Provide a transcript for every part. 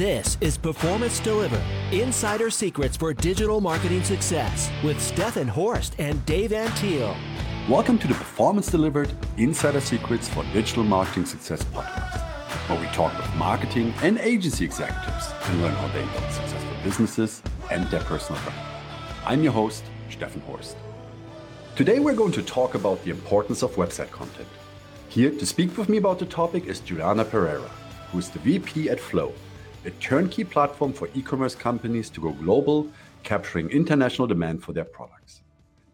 This is Performance Delivered Insider Secrets for Digital Marketing Success with Stefan Horst and Dave Antil. Welcome to the Performance Delivered Insider Secrets for Digital Marketing Success podcast, where we talk with marketing and agency executives and learn how they build successful businesses and their personal brand. I'm your host, Stefan Horst. Today we're going to talk about the importance of website content. Here to speak with me about the topic is Juliana Pereira, who is the VP at Flow, a turnkey platform for e-commerce companies to go global, capturing international demand for their products.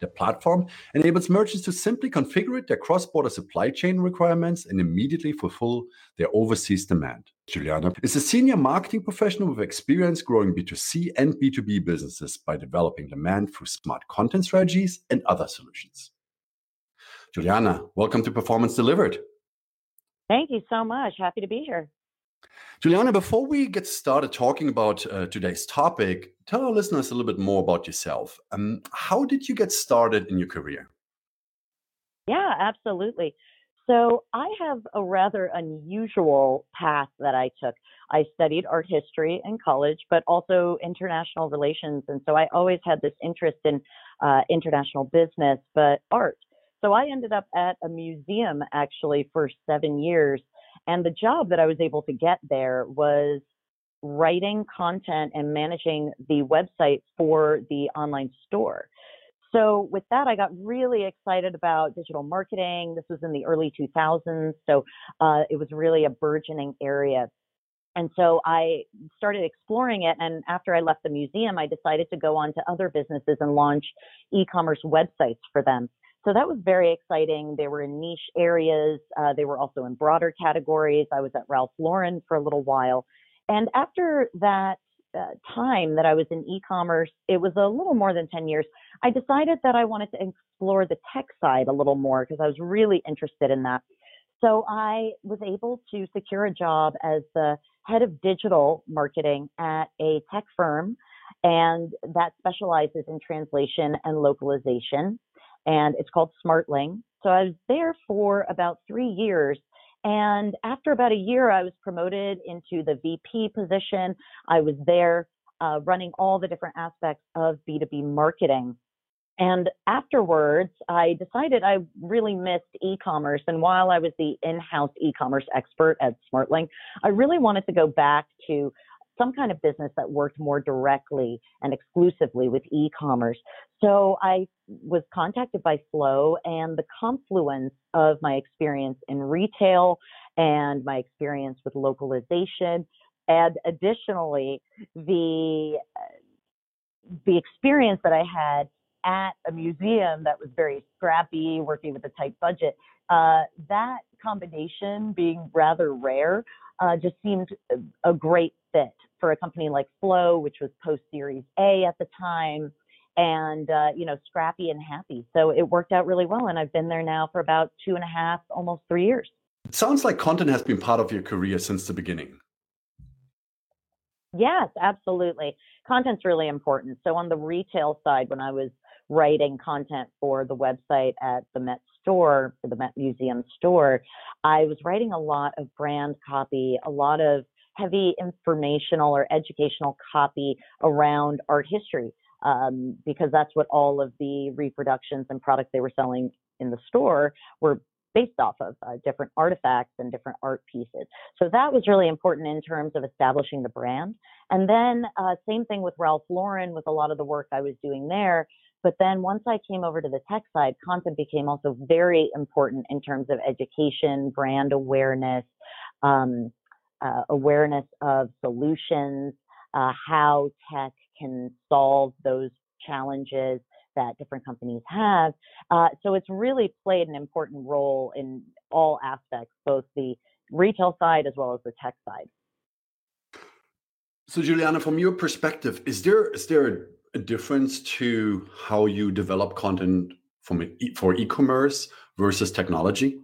The platform enables merchants to simply configure their cross-border supply chain requirements and immediately fulfill their overseas demand. Juliana is a senior marketing professional with experience growing B2C and B2B businesses by developing demand through smart content strategies and other solutions. Juliana, welcome to Performance Delivered. Thank you so much. Happy to be here. Juliana, before we get started talking about uh, today's topic, tell our listeners a little bit more about yourself. Um, how did you get started in your career? Yeah, absolutely. So I have a rather unusual path that I took. I studied art history in college, but also international relations. And so I always had this interest in uh, international business, but art. So I ended up at a museum actually for seven years and the job that I was able to get there was writing content and managing the website for the online store. So with that, I got really excited about digital marketing. This was in the early 2000s, so uh, it was really a burgeoning area. And so I started exploring it. And after I left the museum, I decided to go on to other businesses and launch e-commerce websites for them. So that was very exciting. They were in niche areas. Uh, they were also in broader categories. I was at Ralph Lauren for a little while. And after that uh, time that I was in e commerce, it was a little more than 10 years, I decided that I wanted to explore the tech side a little more because I was really interested in that. So I was able to secure a job as the head of digital marketing at a tech firm, and that specializes in translation and localization and it's called Smartling. So I was there for about three years. And after about a year, I was promoted into the VP position. I was there uh, running all the different aspects of B2B marketing. And afterwards, I decided I really missed e commerce. And while I was the in house e commerce expert at Smartling, I really wanted to go back to some kind of business that worked more directly and exclusively with e-commerce. So I was contacted by Flow and the confluence of my experience in retail and my experience with localization and additionally the the experience that I had at a museum that was very scrappy, working with a tight budget, uh, that combination being rather rare uh, just seemed a great fit for a company like Flow, which was post Series A at the time, and uh, you know, scrappy and happy. So it worked out really well, and I've been there now for about two and a half, almost three years. It sounds like content has been part of your career since the beginning. Yes, absolutely. Content's really important. So on the retail side, when I was writing content for the website at the Met store, for the Met Museum store, I was writing a lot of brand copy, a lot of heavy informational or educational copy around art history um, because that's what all of the reproductions and products they were selling in the store were based off of uh, different artifacts and different art pieces. So that was really important in terms of establishing the brand. And then uh, same thing with Ralph Lauren with a lot of the work I was doing there. But then once I came over to the tech side, content became also very important in terms of education, brand awareness, um, uh, awareness of solutions, uh, how tech can solve those challenges that different companies have. Uh, so it's really played an important role in all aspects, both the retail side as well as the tech side. So, Juliana, from your perspective, is there is there a difference to how you develop content from for e-commerce versus technology?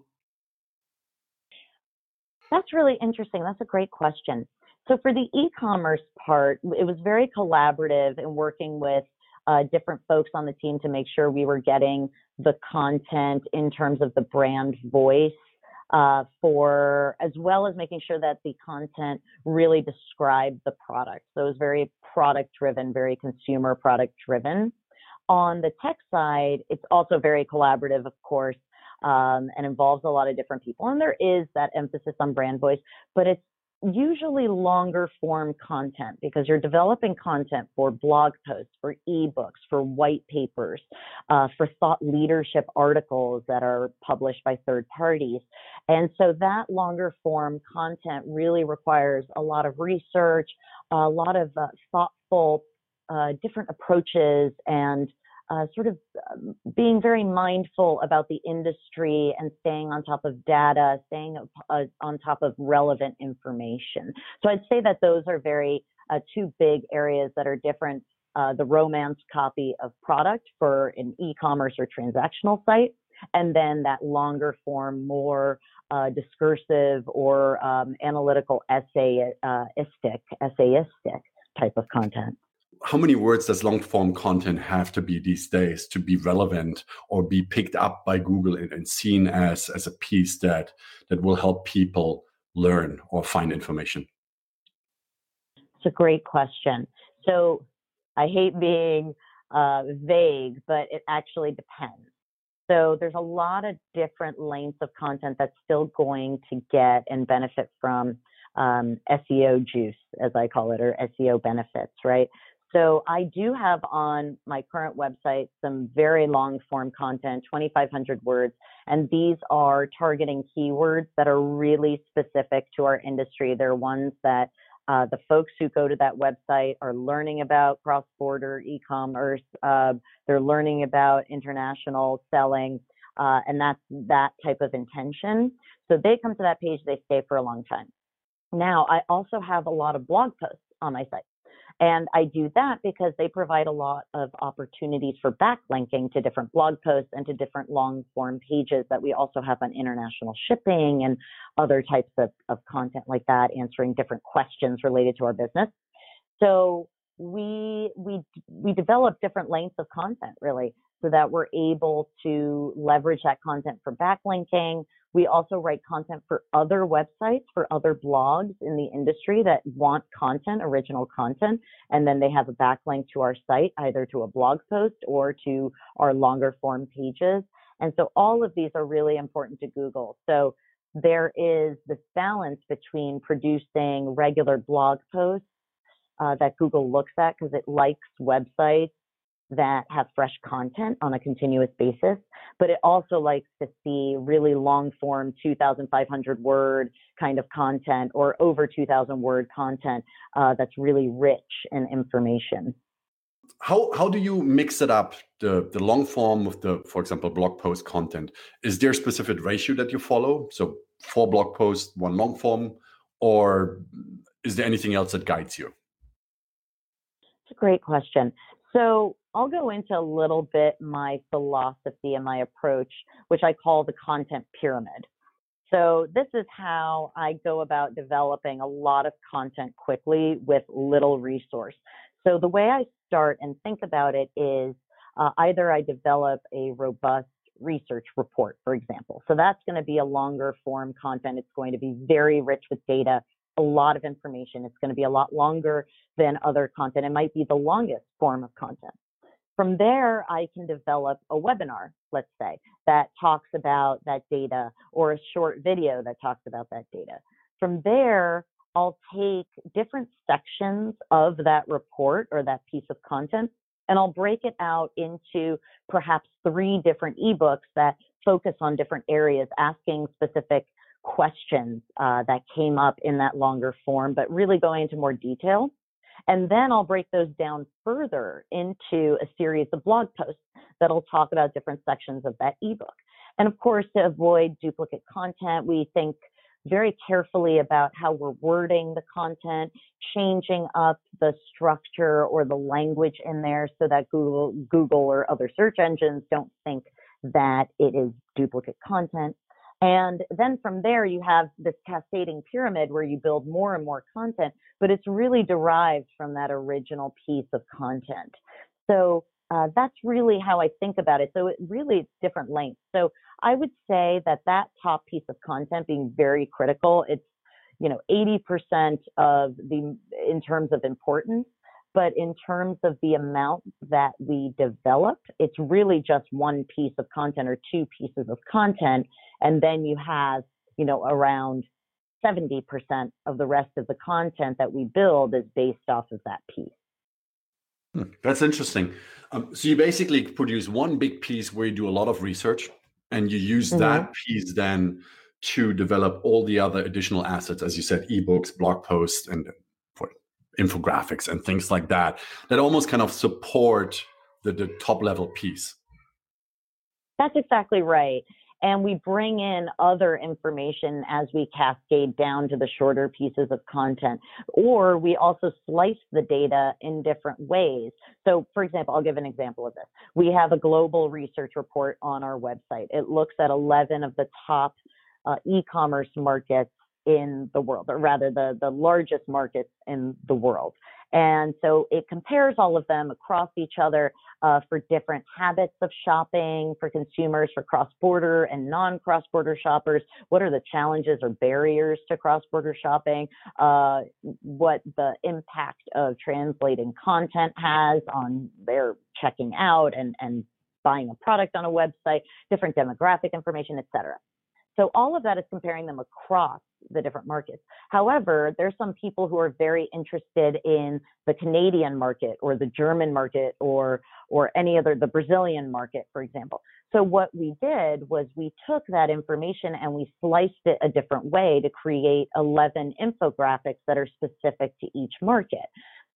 That's really interesting. That's a great question. So for the e-commerce part, it was very collaborative and working with uh, different folks on the team to make sure we were getting the content in terms of the brand voice uh, for as well as making sure that the content really described the product. So it was very product driven, very consumer product driven. On the tech side, it's also very collaborative, of course, um, and involves a lot of different people. And there is that emphasis on brand voice, but it's usually longer form content because you're developing content for blog posts, for ebooks, for white papers, uh, for thought leadership articles that are published by third parties. And so that longer form content really requires a lot of research, a lot of uh, thoughtful, uh, different approaches and uh, sort of um, being very mindful about the industry and staying on top of data, staying uh, on top of relevant information. So I'd say that those are very uh, two big areas that are different. Uh, the romance copy of product for an e-commerce or transactional site, and then that longer form, more uh, discursive or um, analytical essayistic, uh, essayistic type of content how many words does long form content have to be these days to be relevant or be picked up by Google and, and, seen as as a piece that that will help people learn or find information? It's a great question. So I hate being uh, vague, but it actually depends. So there's a lot of different lengths of content that's still going to get and benefit from um, SEO juice, as I call it, or SEO benefits, right? So I do have on my current website some very long form content, 2,500 words, and these are targeting keywords that are really specific to our industry. They're ones that uh, the folks who go to that website are learning about cross-border e-commerce. Uh, they're learning about international selling, uh, and that's that type of intention. So they come to that page, they stay for a long time. Now, I also have a lot of blog posts on my site. And I do that because they provide a lot of opportunities for backlinking to different blog posts and to different long form pages that we also have on international shipping and other types of, of content like that, answering different questions related to our business. So we we we develop different lengths of content really so that we're able to leverage that content for backlinking. We also write content for other websites, for other blogs in the industry that want content, original content, and then they have a backlink to our site, either to a blog post or to our longer form pages. And so all of these are really important to Google. So there is this balance between producing regular blog posts uh, that Google looks at because it likes websites that have fresh content on a continuous basis, but it also likes to see really long form 2,500 word kind of content or over 2,000 word content uh, that's really rich in information. How, how do you mix it up the, the long form of the for example blog post content? Is there a specific ratio that you follow? So four blog posts one long form or is there anything else that guides you? It's a great question. So I'll go into a little bit my philosophy and my approach, which I call the content pyramid. So this is how I go about developing a lot of content quickly with little resource. So the way I start and think about it is uh, either I develop a robust research report, for example. So that's going to be a longer form content. It's going to be very rich with data, a lot of information. It's going to be a lot longer than other content. It might be the longest form of content. From there, I can develop a webinar, let's say, that talks about that data or a short video that talks about that data. From there, I'll take different sections of that report or that piece of content and I'll break it out into perhaps three different ebooks that focus on different areas, asking specific questions uh, that came up in that longer form, but really going into more detail. And then I'll break those down further into a series of blog posts that'll talk about different sections of that ebook. And of course, to avoid duplicate content, we think very carefully about how we're wording the content, changing up the structure or the language in there so that Google, Google or other search engines don't think that it is duplicate content. And then from there, you have this cascading pyramid where you build more and more content, but it's really derived from that original piece of content. So uh, that's really how I think about it. So it really it's different lengths. So I would say that that top piece of content being very critical. It's you know 80% of the in terms of importance, but in terms of the amount that we develop, it's really just one piece of content or two pieces of content, and then you have you know around 70% of the rest of the content that we build is based off of that piece. Hmm, that's interesting. Um, so you basically produce one big piece where you do a lot of research, and you use mm-hmm. that piece then to develop all the other additional assets, as you said, ebooks, blog posts, and infographics and things like that, that almost kind of support the, the top level piece. That's exactly right and we bring in other information as we cascade down to the shorter pieces of content. Or we also slice the data in different ways. So, for example, I'll give an example of this. We have a global research report on our website. It looks at 11 of the top uh, e commerce markets in the world, or rather, the, the largest markets in the world. And so it compares all of them across each other uh, for different habits of shopping for consumers, for cross border and non cross border shoppers. What are the challenges or barriers to cross border shopping? Uh, what the impact of translating content has on their checking out and, and buying a product on a website, different demographic information, et cetera. So all of that is comparing them across the different markets. However, there's some people who are very interested in the Canadian market or the German market or or any other the Brazilian market, for example. So what we did was we took that information and we sliced it a different way to create 11 infographics that are specific to each market.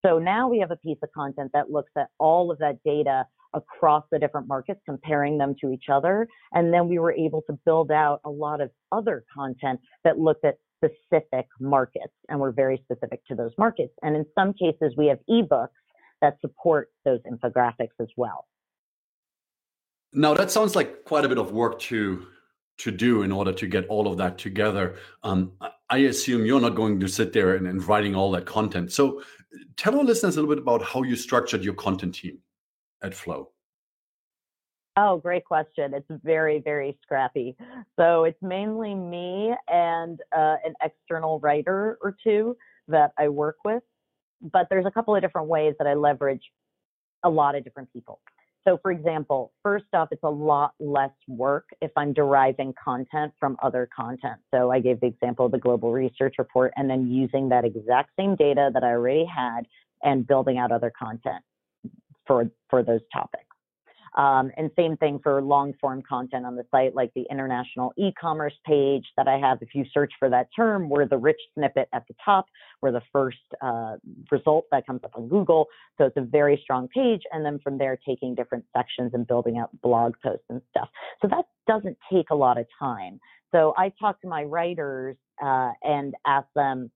So now we have a piece of content that looks at all of that data across the different markets, comparing them to each other. And then we were able to build out a lot of other content that looked at specific markets and we're very specific to those markets. And in some cases, we have ebooks that support those infographics as well. Now that sounds like quite a bit of work to to do in order to get all of that together. Um, I assume you're not going to sit there and, and writing all that content. So tell our listeners a little bit about how you structured your content team at Flow? Oh, great question. It's very, very scrappy. So it's mainly me and uh, an external writer or two that I work with. But there's a couple of different ways that I leverage a lot of different people. So, for example, first off, it's a lot less work if I'm deriving content from other content. So, I gave the example of the global research report and then using that exact same data that I already had and building out other content for for those topics. Um, and same thing for long form content on the site, like the international e-commerce page that I have. If you search for that term, we're the rich snippet at the top. We're the first uh, result that comes up on Google. So it's a very strong page. And then from there, taking different sections and building out blog posts and stuff. So that doesn't take a lot of time. So I talk to my writers uh, and ask them,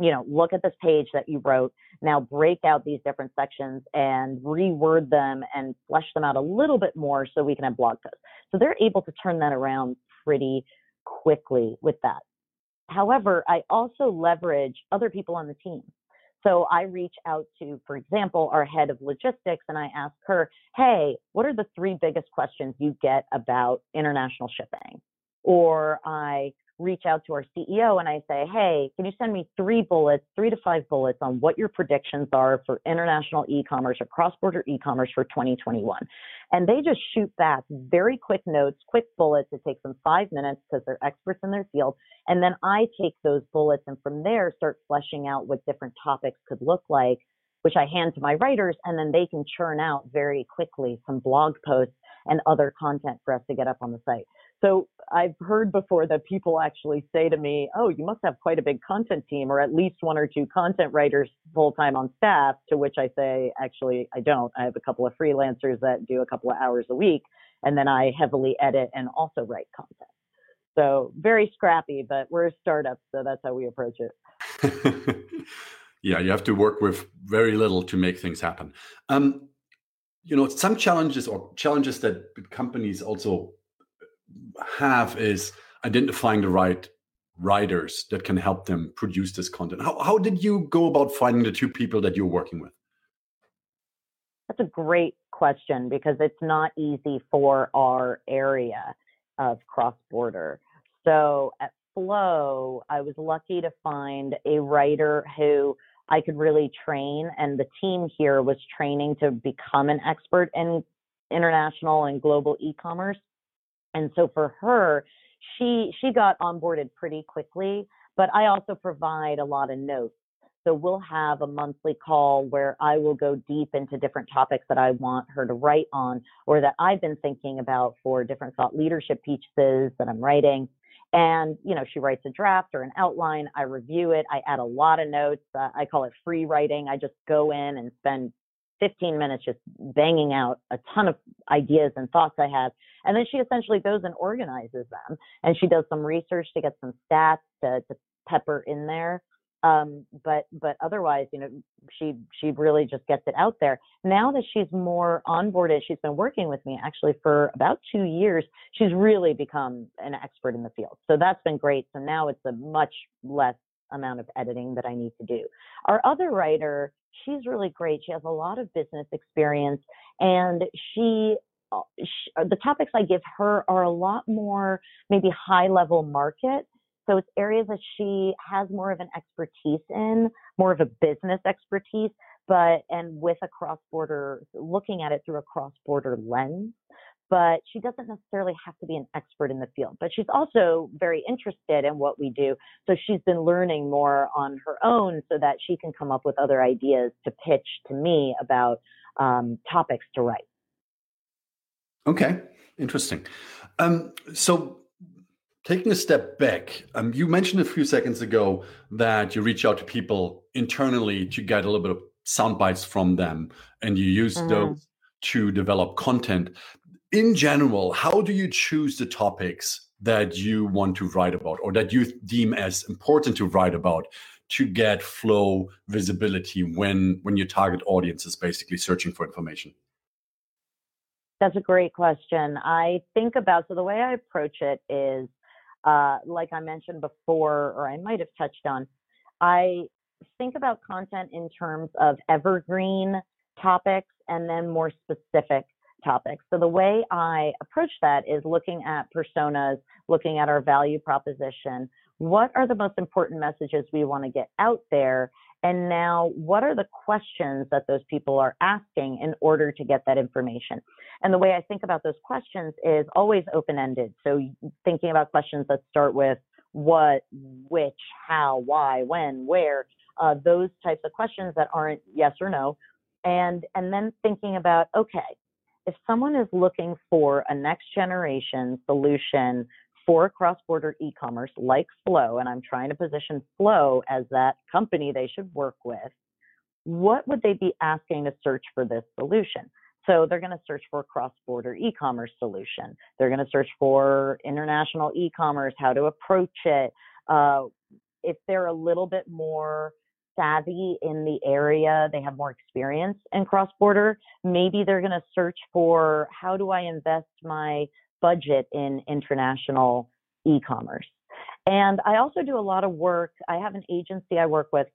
you know, look at this page that you wrote. Now break out these different sections and reword them and flesh them out a little bit more so we can have blog posts. So they're able to turn that around pretty quickly with that. However, I also leverage other people on the team. So I reach out to, for example, our head of logistics and I ask her, hey, what are the three biggest questions you get about international shipping? Or I reach out to our CEO and I say, hey, can you send me three bullets, three to five bullets on what your predictions are for international e commerce or cross border e commerce for 2021? And they just shoot back very quick notes, quick bullets. It takes them five minutes because they're experts in their field. And then I take those bullets and from there start fleshing out what different topics could look like, which I hand to my writers. And then they can churn out very quickly some blog posts and other content for us to get up on the site. So I've heard before that people actually say to me, "Oh, you must have quite a big content team, or at least one or two content writers full time on staff." To which I say, "Actually, I don't. I have a couple of freelancers that do a couple of hours a week, and then I heavily edit and also write content." So very scrappy, but we're a startup, so that's how we approach it. yeah, you have to work with very little to make things happen. Um, you know, some challenges or challenges that companies also have is identifying the right writers that can help them produce this content. How, how did you go about finding the two people that you're working with? That's a great question because it's not easy for our area of cross border. So at Flow, I was lucky to find a writer who I could really train, and the team here was training to become an expert in international and global e-commerce. And so for her, she she got onboarded pretty quickly, but I also provide a lot of notes. So we'll have a monthly call where I will go deep into different topics that I want her to write on or that I've been thinking about for different thought leadership pieces that I'm writing. And, you know, she writes a draft or an outline. I review it. I add a lot of notes. Uh, I call it free writing. I just go in and spend 15 minutes just banging out a ton of ideas and thoughts I have. And then she essentially goes and organizes them. And she does some research to get some stats to, to pepper in there. Um, but but otherwise, you know, she she really just gets it out there. Now that she's more onboarded, she's been working with me actually for about two years. She's really become an expert in the field. So that's been great. So now it's a much less amount of editing that I need to do. Our other writer, she's really great. She has a lot of business experience and she, uh, she uh, the topics I give her are a lot more maybe high level market. So it's areas that she has more of an expertise in, more of a business expertise, but and with a cross border, looking at it through a cross border lens but she doesn't necessarily have to be an expert in the field. But she's also very interested in what we do. So she's been learning more on her own so that she can come up with other ideas to pitch to me about um, topics to write. Okay, interesting. Um, so taking a step back, um, you mentioned a few seconds ago that you reach out to people internally to get a little bit of sound bites from them and you use mm-hmm. those to develop content in general, how do you choose the topics that you want to write about or that you deem as important to write about to get flow visibility when when your target audience is basically searching for information? That's a great question. I think about so the way I approach it is uh, like I mentioned before, or I might have touched on, I think about content in terms of evergreen topics and then more specific topics. So the way I approach that is looking at personas, looking at our value proposition. What are the most important messages we want to get out there? And now, what are the questions that those people are asking in order to get that information? And the way I think about those questions is always open ended. So, thinking about questions that start with what, which, how, why, when, where, uh, those types of questions that aren't yes or no. And, and then thinking about, okay, if someone is looking for a next generation solution for cross border e commerce like Flow, and I'm trying to position Flow as that company they should work with, what would they be asking to search for this solution? So they're going to search for cross border e commerce solution. They're going to search for international e commerce, how to approach it. Uh, if they're a little bit more savvy in the area, they have more experience in cross border, maybe they're going to search for how do I invest my budget in international e commerce. And I also do a lot of work. I have an agency I work with,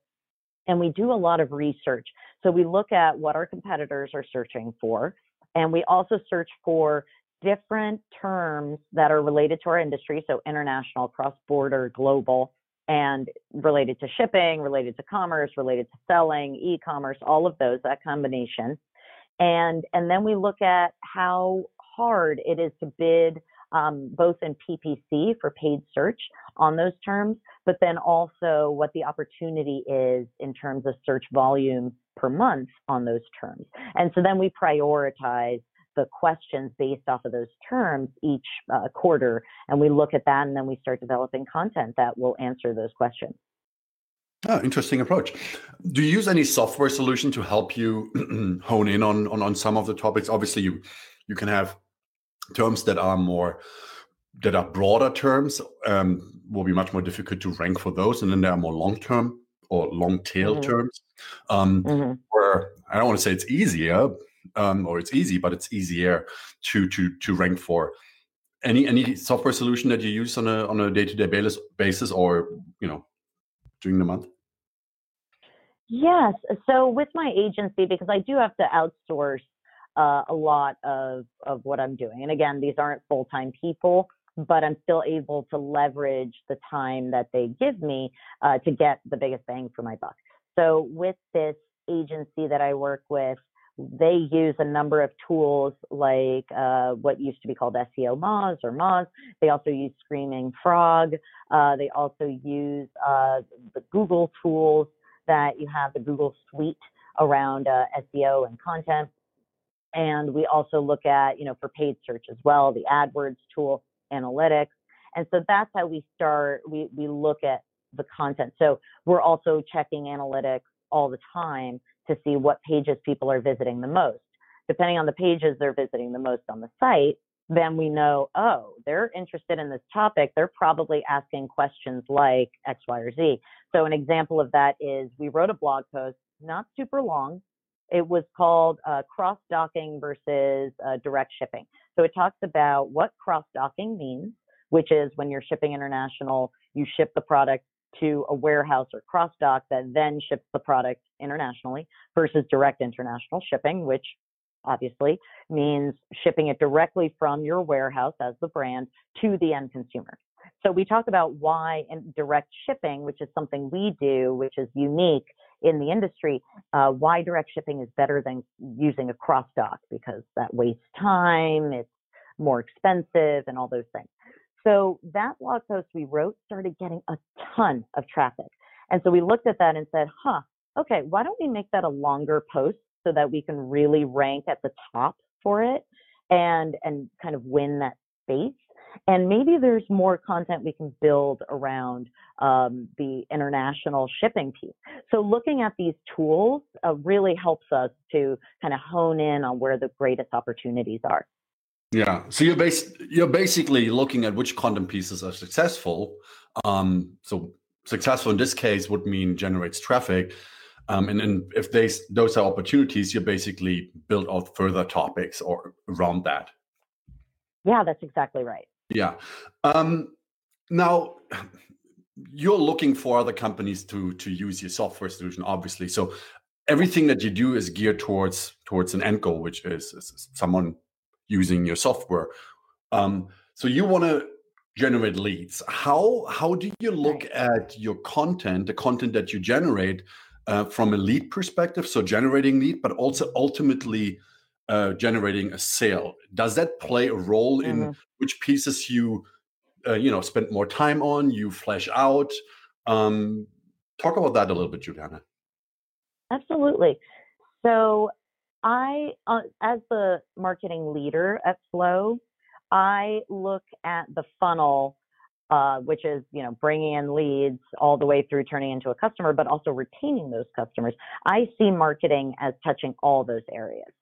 and we do a lot of research. So we look at what our competitors are searching for, and we also search for different terms that are related to our industry. So international, cross border, global and related to shipping, related to commerce, related to selling, e-commerce, all of those, that combination. And and then we look at how hard it is to bid um, both in PPC for paid search on those terms, but then also what the opportunity is in terms of search volume per month on those terms. And so then we prioritize the questions based off of those terms each uh, quarter. And we look at that and then we start developing content that will answer those questions. Oh, interesting approach. Do you use any software solution to help you hone in on, on on some of the topics? Obviously, you you can have terms that are more that are broader terms. Um, will be much more difficult to rank for those, and then there are more long term or long tail mm-hmm. terms. Um, mm-hmm. Where I don't want to say it's easier, um, or it's easy, but it's easier to to to rank for. Any any software solution that you use on a on a day to day basis or you know, during the month. Yes. So with my agency, because I do have to outsource uh, a lot of, of what I'm doing. And again, these aren't full time people, but I'm still able to leverage the time that they give me uh, to get the biggest bang for my buck. So with this agency that I work with, they use a number of tools like uh, what used to be called SEO Moz or Moz. They also use Screaming Frog. Uh, they also use uh, the Google tools that you have, the Google Suite around uh, SEO and content. And we also look at, you know, for paid search as well, the AdWords tool, analytics. And so that's how we start, we, we look at the content. So we're also checking analytics all the time to see what pages people are visiting the most. Depending on the pages they're visiting the most on the site, then we know, oh, they're interested in this topic. They're probably asking questions like X, Y, or Z. So, an example of that is we wrote a blog post, not super long. It was called uh, Cross Docking versus uh, Direct Shipping. So, it talks about what cross docking means, which is when you're shipping international, you ship the product to a warehouse or cross dock that then ships the product internationally versus direct international shipping, which obviously means shipping it directly from your warehouse as the brand to the end consumer. So we talk about why direct shipping, which is something we do, which is unique in the industry, uh, why direct shipping is better than using a cross dock because that wastes time, it's more expensive, and all those things. So that blog post we wrote started getting a ton of traffic. And so we looked at that and said, huh, okay, why don't we make that a longer post so that we can really rank at the top for it and and kind of win that space. And maybe there's more content we can build around um, the international shipping piece. So looking at these tools uh, really helps us to kind of hone in on where the greatest opportunities are. Yeah. So you're bas- you're basically looking at which content pieces are successful. Um, so successful in this case would mean generates traffic. Um, and, and if they, those are opportunities, you basically build out further topics or around that. Yeah, that's exactly right. Yeah. Um, now, you're looking for other companies to to use your software solution, obviously. So everything that you do is geared towards towards an end goal, which is, is someone using your software. Um, so you want to generate leads. How how do you look right. at your content, the content that you generate, uh, from a lead perspective? So generating lead, but also ultimately uh, generating a sale. Does that play a role in mm-hmm. which pieces you uh, you know spend more time on? You flesh out. Um, talk about that a little bit, Juliana. Absolutely. So I, uh, as the marketing leader at Flow, I look at the funnel, uh, which is you know bringing in leads all the way through turning into a customer, but also retaining those customers. I see marketing as touching all those areas.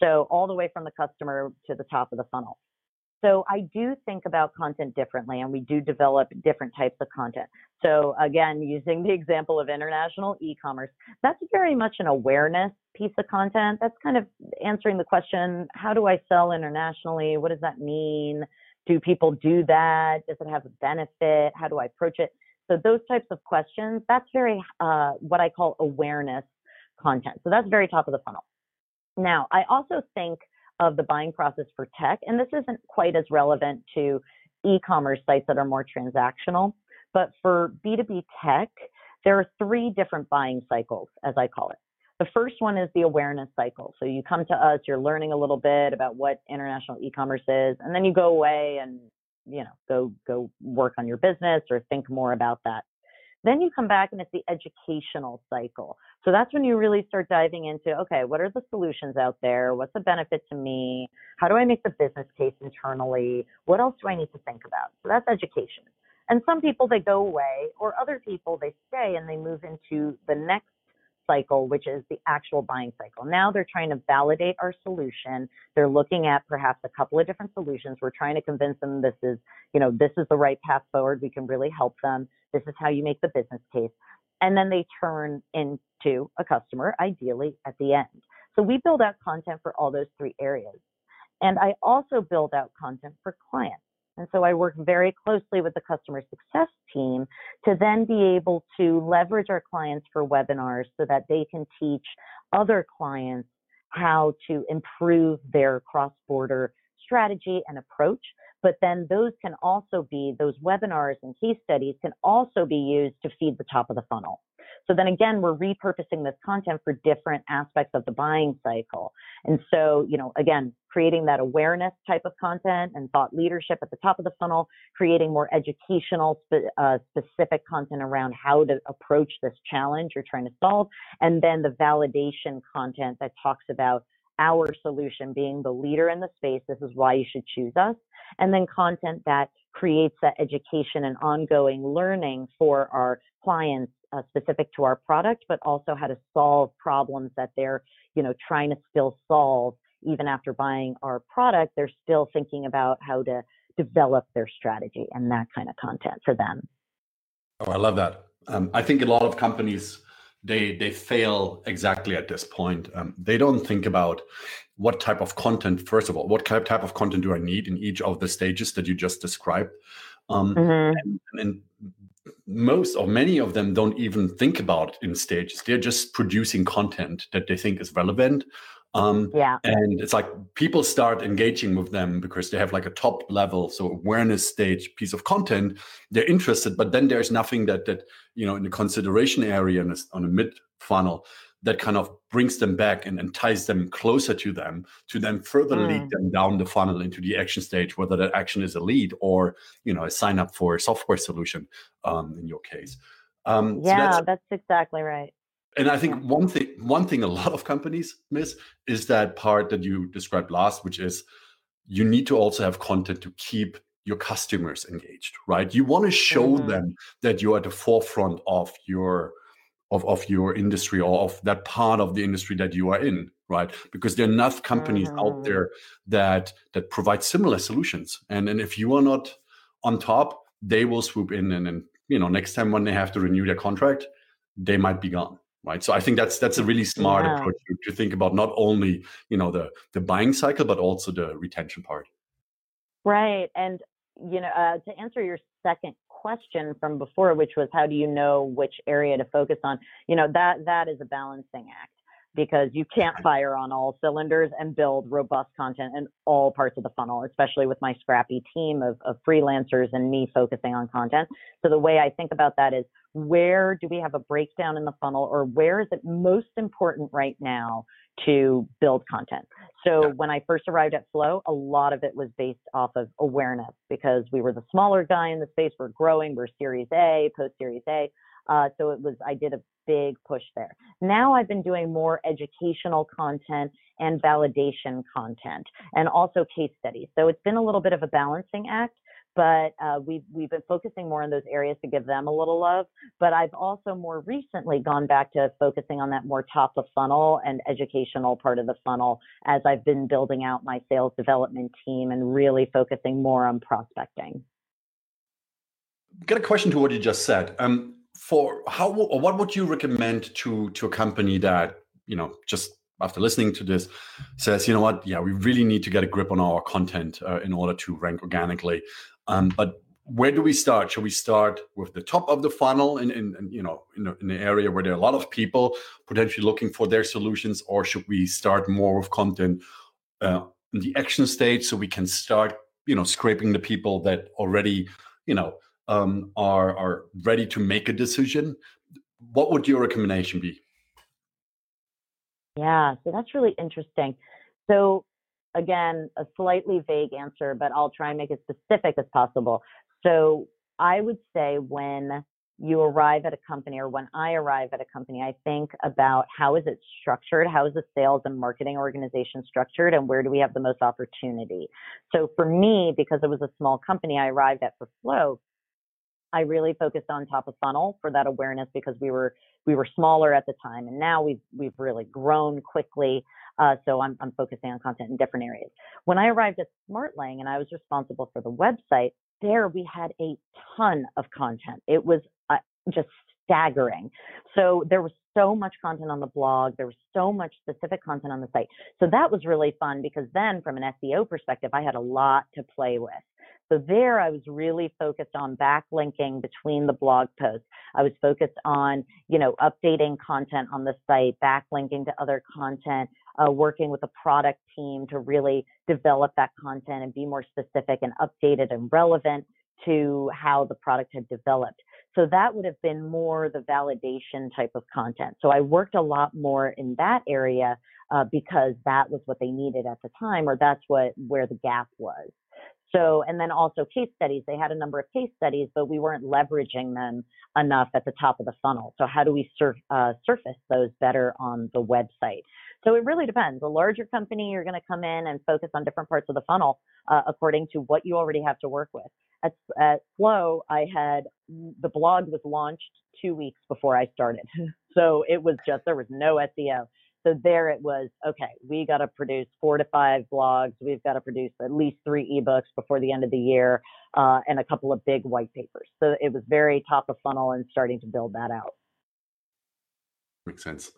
So all the way from the customer to the top of the funnel. So I do think about content differently and we do develop different types of content. So again, using the example of international e-commerce, that's very much an awareness piece of content. That's kind of answering the question, how do I sell internationally? What does that mean? Do people do that? Does it have a benefit? How do I approach it? So those types of questions, that's very uh, what I call awareness content. So that's very top of the funnel. Now, I also think of the buying process for tech. And this isn't quite as relevant to e commerce sites that are more transactional. But for B2B tech, there are three different buying cycles, as I call it. The first one is the awareness cycle. So you come to us, you're learning a little bit about what international e-commerce is, and then you go away and you know go go work on your business or think more about that. Then you come back and it's the educational cycle. So that's when you really start diving into okay, what are the solutions out there? What's the benefit to me? How do I make the business case internally? What else do I need to think about? So that's education. And some people they go away, or other people they stay and they move into the next cycle, which is the actual buying cycle. Now they're trying to validate our solution. They're looking at perhaps a couple of different solutions. We're trying to convince them this is, you know, this is the right path forward. We can really help them. This is how you make the business case. And then they turn into a customer, ideally at the end. So we build out content for all those three areas. And I also build out content for clients. And so I work very closely with the customer success team to then be able to leverage our clients for webinars so that they can teach other clients how to improve their cross border strategy and approach. But then those can also be, those webinars and case studies can also be used to feed the top of the funnel. So then again, we're repurposing this content for different aspects of the buying cycle. And so, you know, again, creating that awareness type of content and thought leadership at the top of the funnel, creating more educational, uh, specific content around how to approach this challenge you're trying to solve, and then the validation content that talks about our solution being the leader in the space. This is why you should choose us. And then content that creates that education and ongoing learning for our clients uh, specific to our product, but also how to solve problems that they're, you know, trying to still solve even after buying our product. They're still thinking about how to develop their strategy and that kind of content for them. Oh, I love that. Um, I think a lot of companies they they fail exactly at this point. Um, they don't think about what type of content. First of all, what type of content do I need in each of the stages that you just described? Um, mm-hmm. and, and, most or many of them don't even think about in stages. They're just producing content that they think is relevant. Um, yeah. And it's like people start engaging with them because they have like a top level, so awareness stage piece of content. They're interested, but then there's nothing that that you know in the consideration area and on a mid funnel that kind of brings them back and, and ties them closer to them to then further mm. lead them down the funnel into the action stage whether that action is a lead or you know a sign up for a software solution um, in your case um, yeah so that's, that's, exactly right and i think one thing one thing a lot of companies miss is that part that you described last which is you need to also have content to keep your customers engaged right? You want to show mm-hmm. them that you're at the forefront of your of, of your industry or of that part of the industry that you are in right? Because there are enough companies mm. out there that that provide similar solutions. And and if you are not on top they will swoop in and and you know next time when they have to renew their contract they might be gone right so i think that's that's a really smart yeah. approach to, to think about not only you know the the buying cycle but also the retention part right and you know uh, to answer your second question from before, which was how do you know which area to focus on? You know, that that is a balancing act because you can't fire on all cylinders and build robust content in all parts of the funnel, especially with my scrappy team of, of freelancers and me focusing on content. So the way I think about that is where do we have a breakdown in the funnel or where is it most important right now to build content? So when I first arrived at Flow, a lot of it was based off of awareness because we were the smaller guy in the space. We're growing. We're Series A, post Series A. Uh, so it was, I did a big push there. Now I've been doing more educational content and validation content and also case studies. So it's been a little bit of a balancing act but uh, we've we've been focusing more on those areas to give them a little love. But I've also more recently gone back to focusing on that more top of funnel and educational part of the funnel as I've been building out my sales development team and really focusing more on prospecting. Got a question to what you just said. Um, for how what would you recommend to to a company that you know just after listening to this says you know what yeah we really need to get a grip on our content uh, in order to rank organically um, but where do we start? Should we start with the top of the funnel in, in, in you know in, in, an area where there are a lot of people potentially looking for their solutions, or should we start more with content uh, in the action stage so we can start you know scraping the people that already you know um, are are ready to make a decision? What would your recommendation be? Yeah, so that's really interesting. So again, a slightly vague answer, but I'll try and make it specific as possible. So I would say when you arrive at a company or when I arrive at a company, I think about how is it structured? How is the sales and marketing organization structured? And where do we have the most opportunity? So for me, because it was a small company I arrived at for Flow, I really focused on top of funnel for that awareness because we were we were smaller at the time, and now we've we've really grown quickly. Uh, so I'm I'm focusing on content in different areas. When I arrived at Smartling and I was responsible for the website, there we had a ton of content. It was uh, just staggering. So there was so much content on the blog. There was so much specific content on the site. So that was really fun because then, from an SEO perspective, I had a lot to play with. So there I was really focused on backlinking between the blog posts. I was focused on, you know, updating content on the site, backlinking to other content, uh, working with the product team to really develop that content and be more specific and updated and relevant to how the product had developed. So that would have been more the validation type of content. So I worked a lot more in that area uh, because that was what they needed at the time, or that's what where the gap was. So, and then also case studies. They had a number of case studies, but we weren't leveraging them enough at the top of the funnel. So, how do we sur- uh, surface those better on the website? So, it really depends. A larger company, you're going to come in and focus on different parts of the funnel uh, according to what you already have to work with. At, at Flow, I had the blog was launched two weeks before I started. so, it was just, there was no SEO. So there it was, okay, we got to produce four to five blogs. We've got to produce at least three ebooks before the end of the year uh, and a couple of big white papers. So it was very top of funnel and starting to build that out. Makes sense.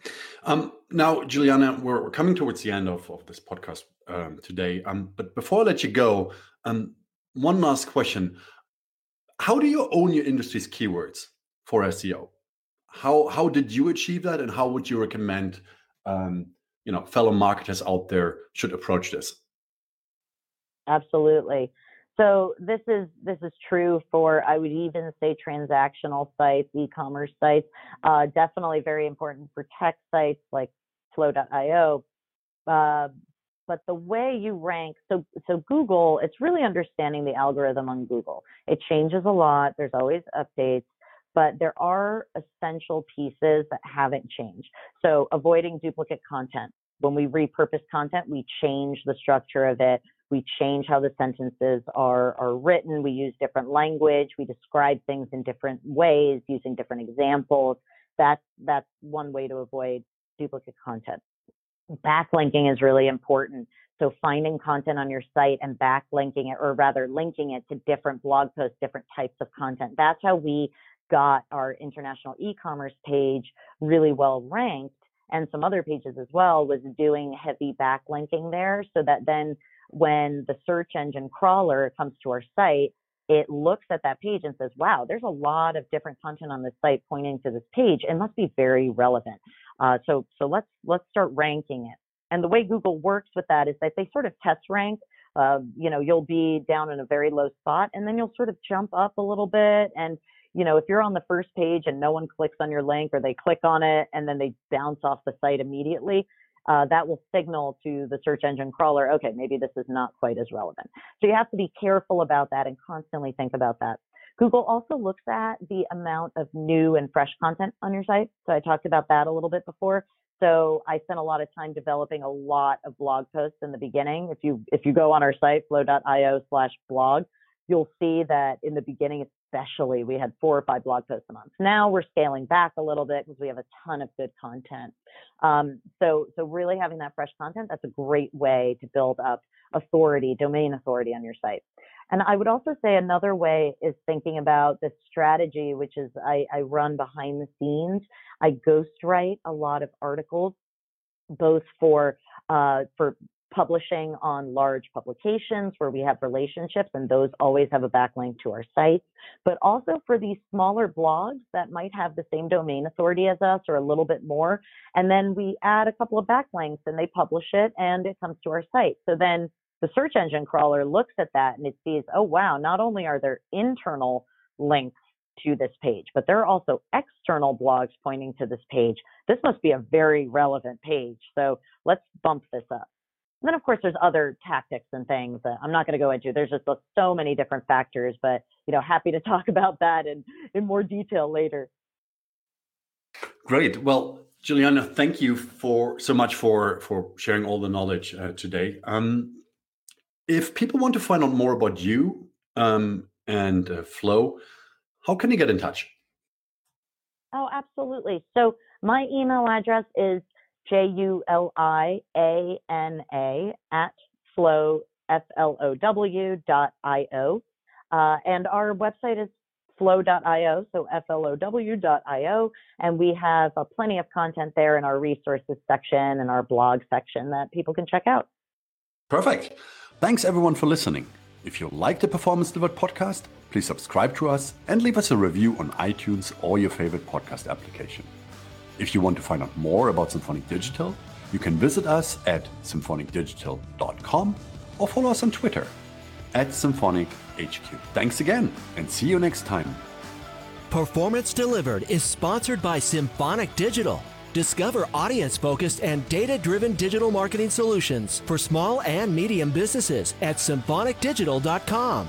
Um, now, Juliana, we're, we're, coming towards the end of, of this podcast um, today. Um, but before I let you go, um, one last question. How do you own your industry's keywords for SEO? How, how did you achieve that? And how would you recommend um, you know fellow marketers out there should approach this absolutely so this is this is true for I would even say transactional sites, e-commerce sites. Uh, definitely very important for tech sites like Flow.io. Uh, but the way you rank, so so Google, it's really understanding the algorithm on Google. It changes a lot. There's always updates but there are essential pieces that haven't changed. So avoiding duplicate content. When we repurpose content, we change the structure of it. We change how the sentences are, are written. We use different language. We describe things in different ways using different examples. That's, that's one way to avoid duplicate content. Backlinking is really important. So finding content on your site and backlinking it, or rather linking it to different blog posts, different types of content. That's how we got our international e-commerce page really well ranked and some other pages as well was doing heavy backlinking there so that then when the search engine crawler comes to our site it looks at that page and says wow there's a lot of different content on this site pointing to this page. It must be very relevant. Uh, so so let's let's start ranking it. And the way google works with that is that they sort of test rank uh, you know you'll be down in a very low spot and then you'll sort of jump up a little bit and you know, if you're on the first page and no one clicks on your link or they click on it and then they bounce off the site immediately, uh, that will signal to the search engine crawler, okay, maybe this is not quite as relevant. So you have to be careful about that and constantly think about that. Google also looks at the amount of new and fresh content on your site. So I talked about that a little bit before. So I spent a lot of time developing a lot of blog posts in the beginning. If you if you go on our site, flow.io slash blog, you'll see that in the beginning, especially, we had four or five blog posts a month. Now we're scaling back a little bit because we have a ton of good content. Um, so, so really having that fresh content, that's a great way to build up authority, domain authority on your site. And I would also say another way is thinking about the strategy, which is I, I run behind the scenes. I ghostwrite a lot of articles, both for uh, for publishing on large publications where we have relationships and those always have a backlink to our sites, but also for these smaller blogs that might have the same domain authority as us or a little bit more. And then we add a couple of backlinks and they publish it and it comes to our site. So then the search engine crawler looks at that and it sees, oh, wow, not only are there internal links to this page, but there are also external blogs pointing to this page. This must be a very relevant page. So let's bump this up. And then, of course, there's other tactics and things that I'm not going to go into. There's just so many different factors, but you know, happy to talk about that in in more detail later. Great. Well, Juliana, thank you for so much for for sharing all the knowledge uh, today. Um, if people want to find out more about you um, and uh, Flow, how can you get in touch? Oh, absolutely. So my email address is J U L I A N A at flow F L O W dot I O. Uh, and our website is flow.io, so F-L-O-W.io, and we have uh, plenty of content there in our resources section and our blog section that people can check out. Perfect. Thanks everyone for listening. If you like the Performance Delivered podcast, please subscribe to us and leave us a review on iTunes or your favorite podcast application. If you want to find out more about Symphonic Digital, You can visit us at symphonicdigital.com or follow us on Twitter at SymphonicHQ. Thanks again and see you next time. Performance Delivered is sponsored by Symphonic Digital. Discover audience focused and data driven digital marketing solutions for small and medium businesses at symphonicdigital.com.